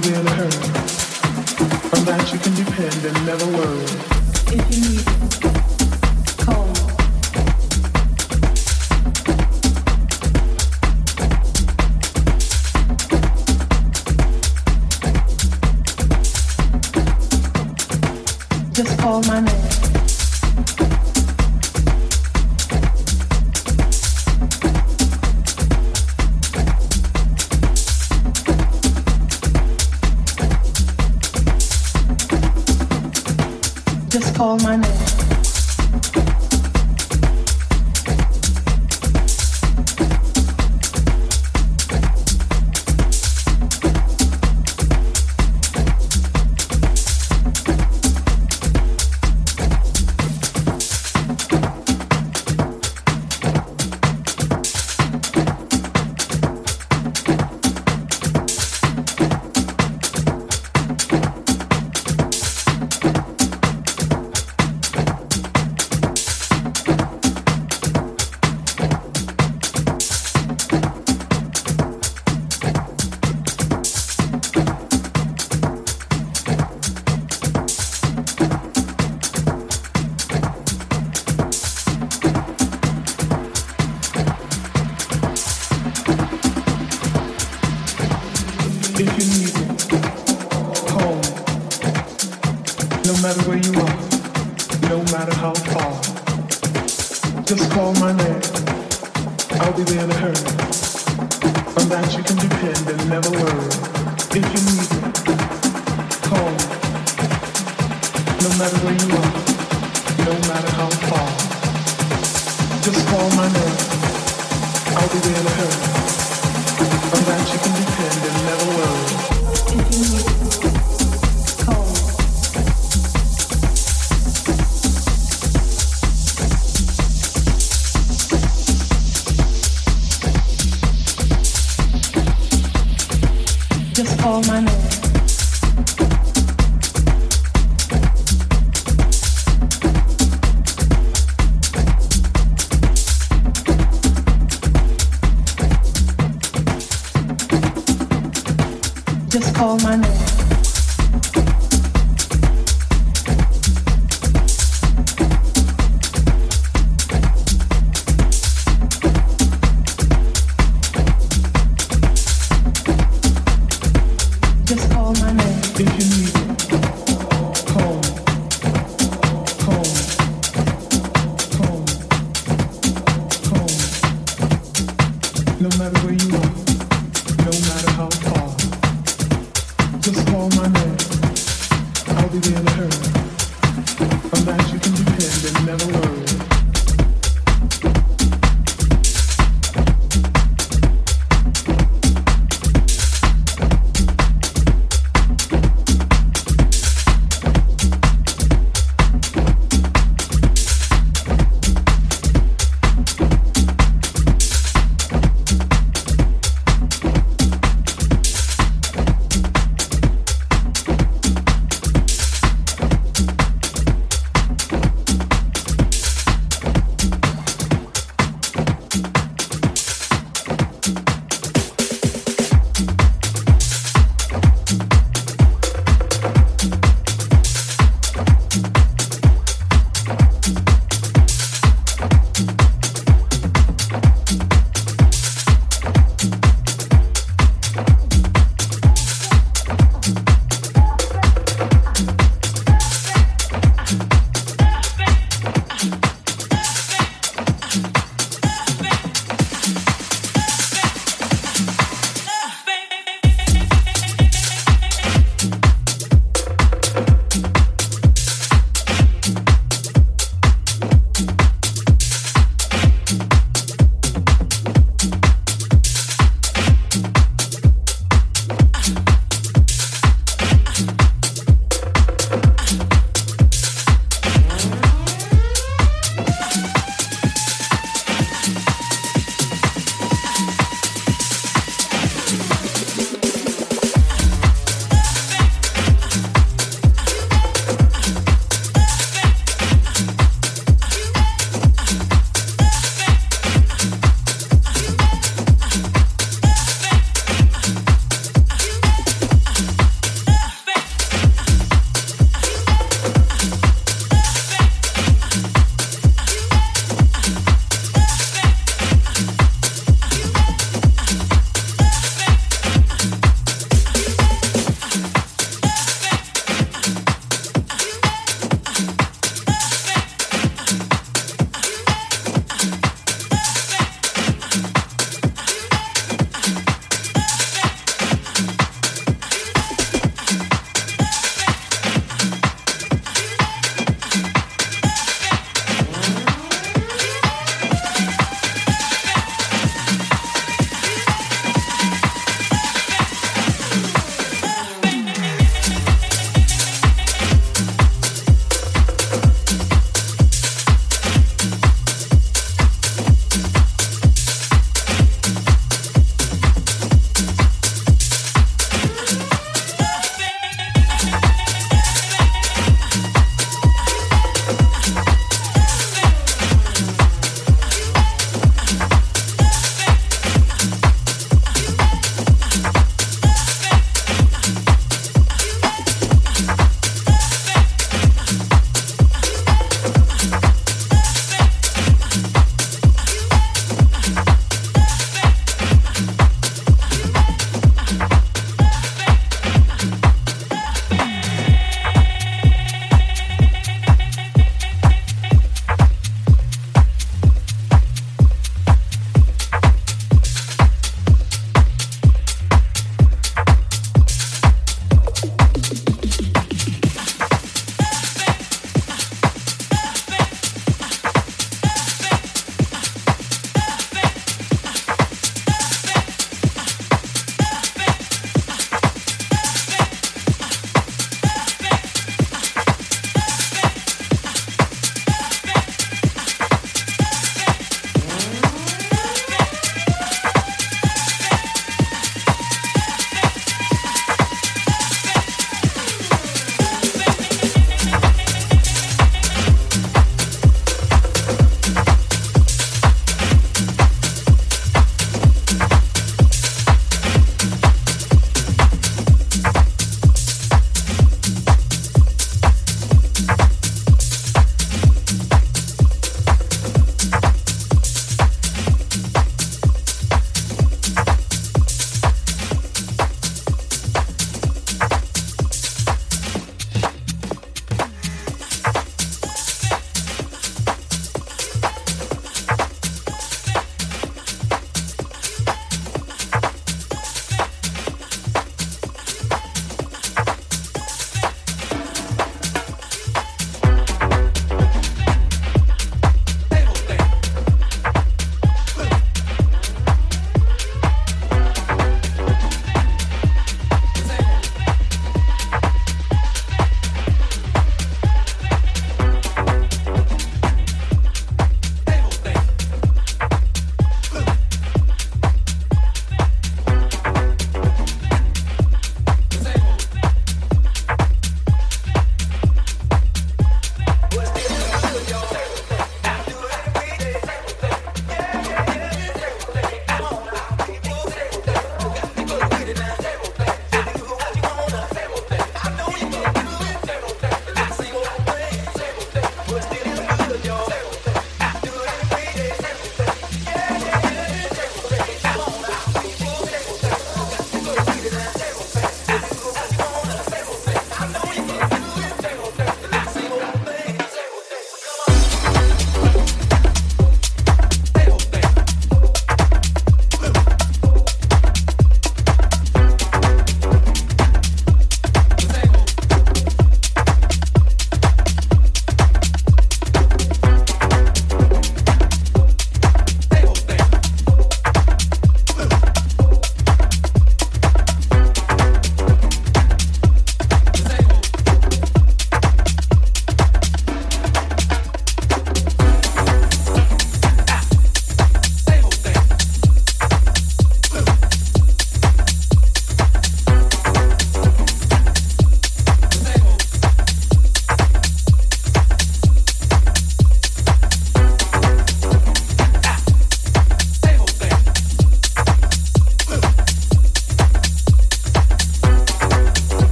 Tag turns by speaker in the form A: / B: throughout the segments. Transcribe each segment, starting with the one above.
A: be there to hurt. On that you can depend and never worry.
B: If you need Just call my name.
A: matter where you are, no matter how far, just call my name. I'll be there to hurry. On that you can depend and never worry. If you need me, call me. No matter where you are, no matter how far, just call my name. I'll be there to hurry. On that you can depend and never worry.
B: If you need me.
A: no matter where you are.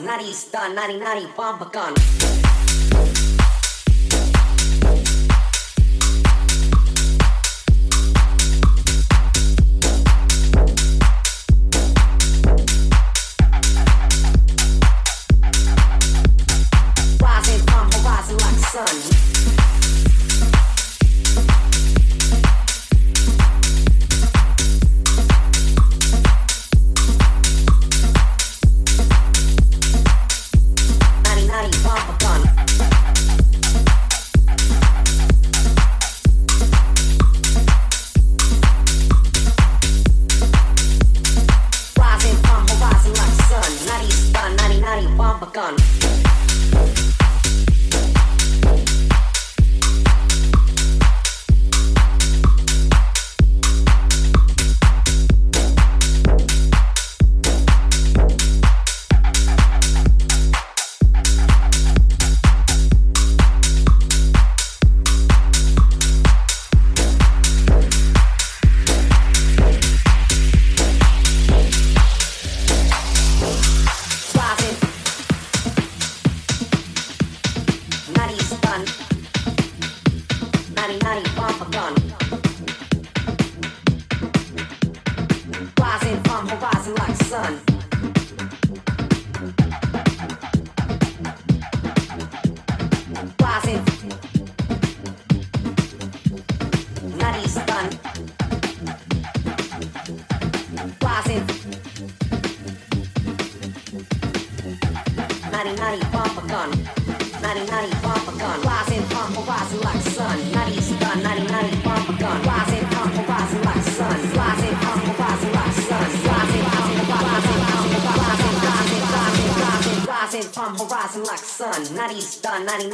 C: Nari nari bomba gun.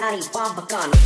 C: Hari Pavakan.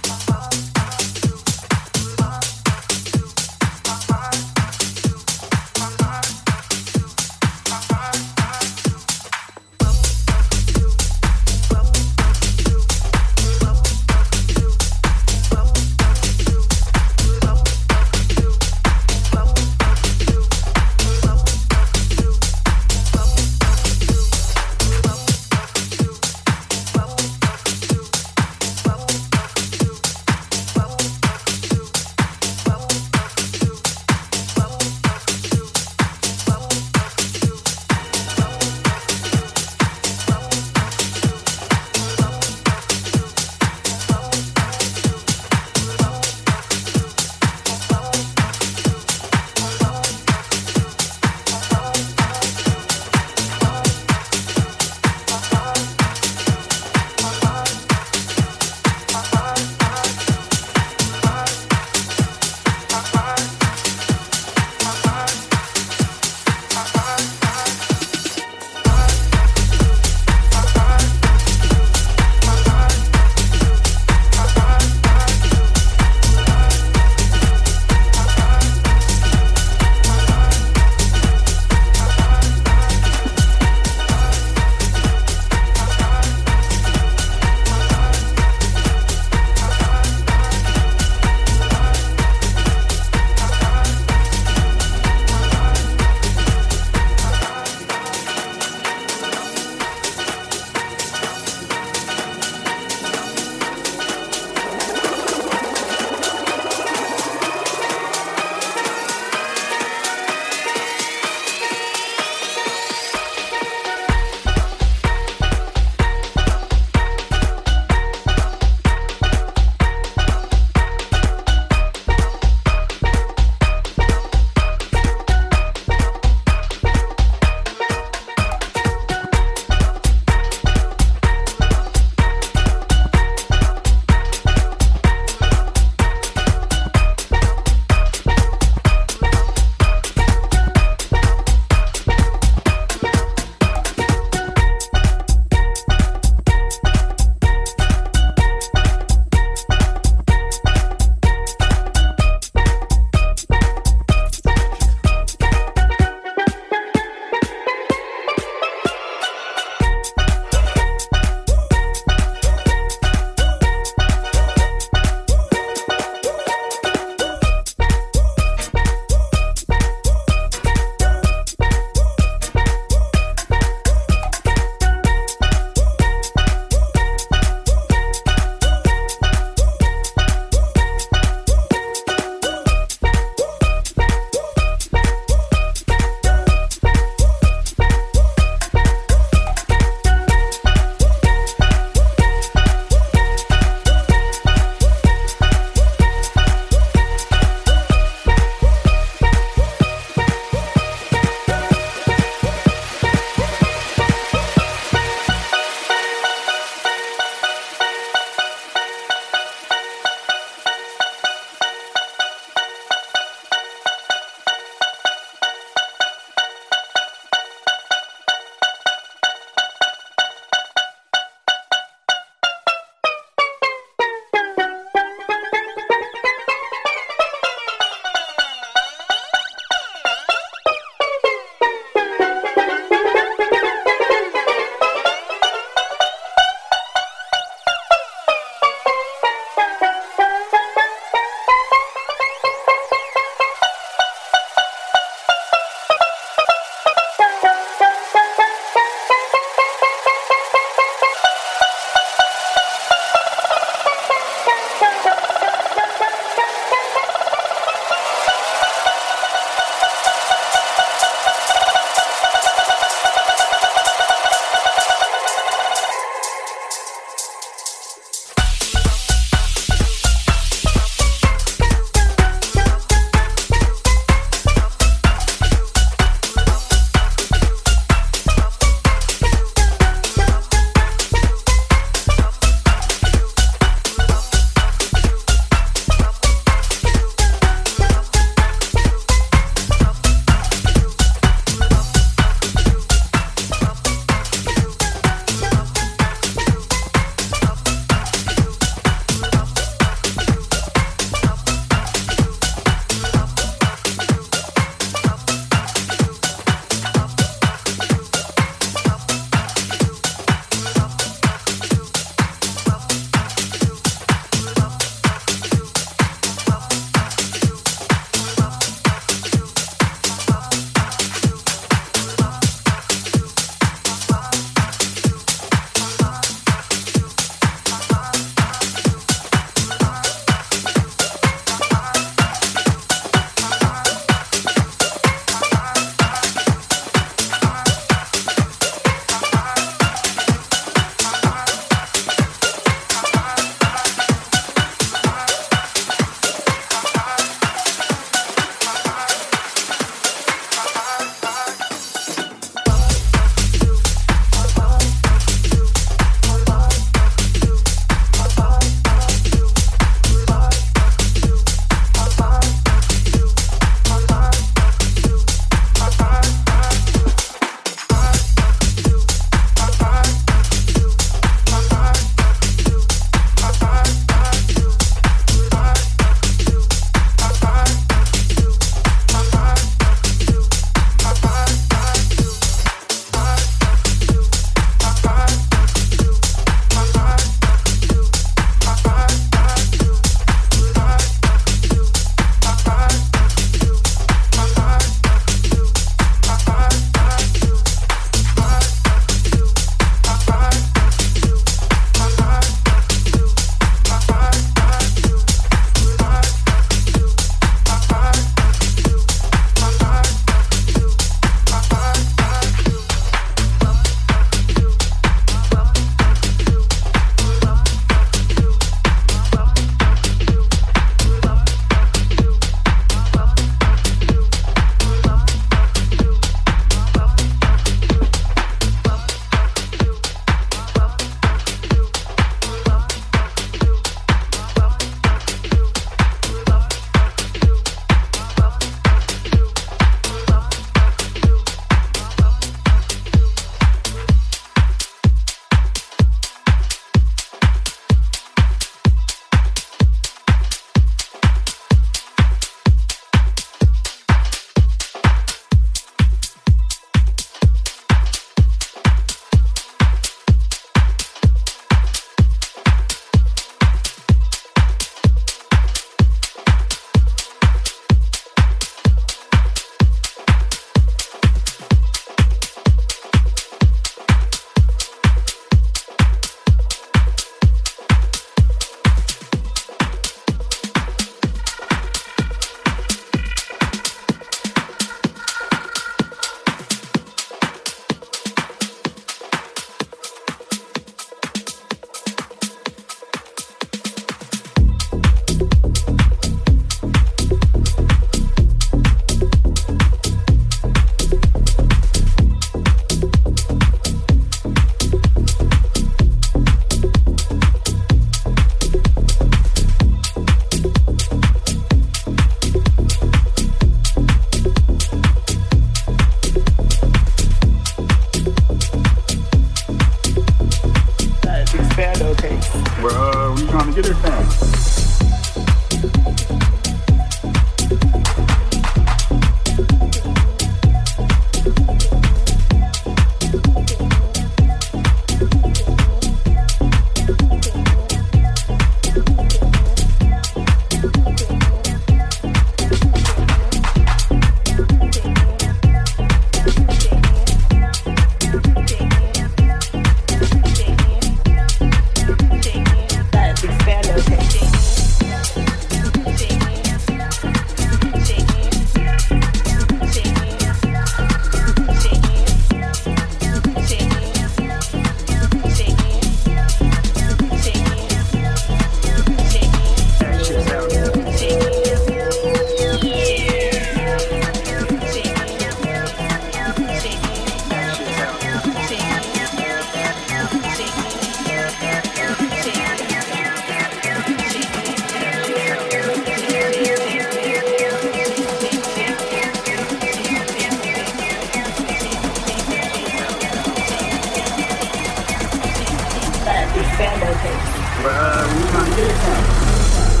D: Bando case.
E: Bruh, we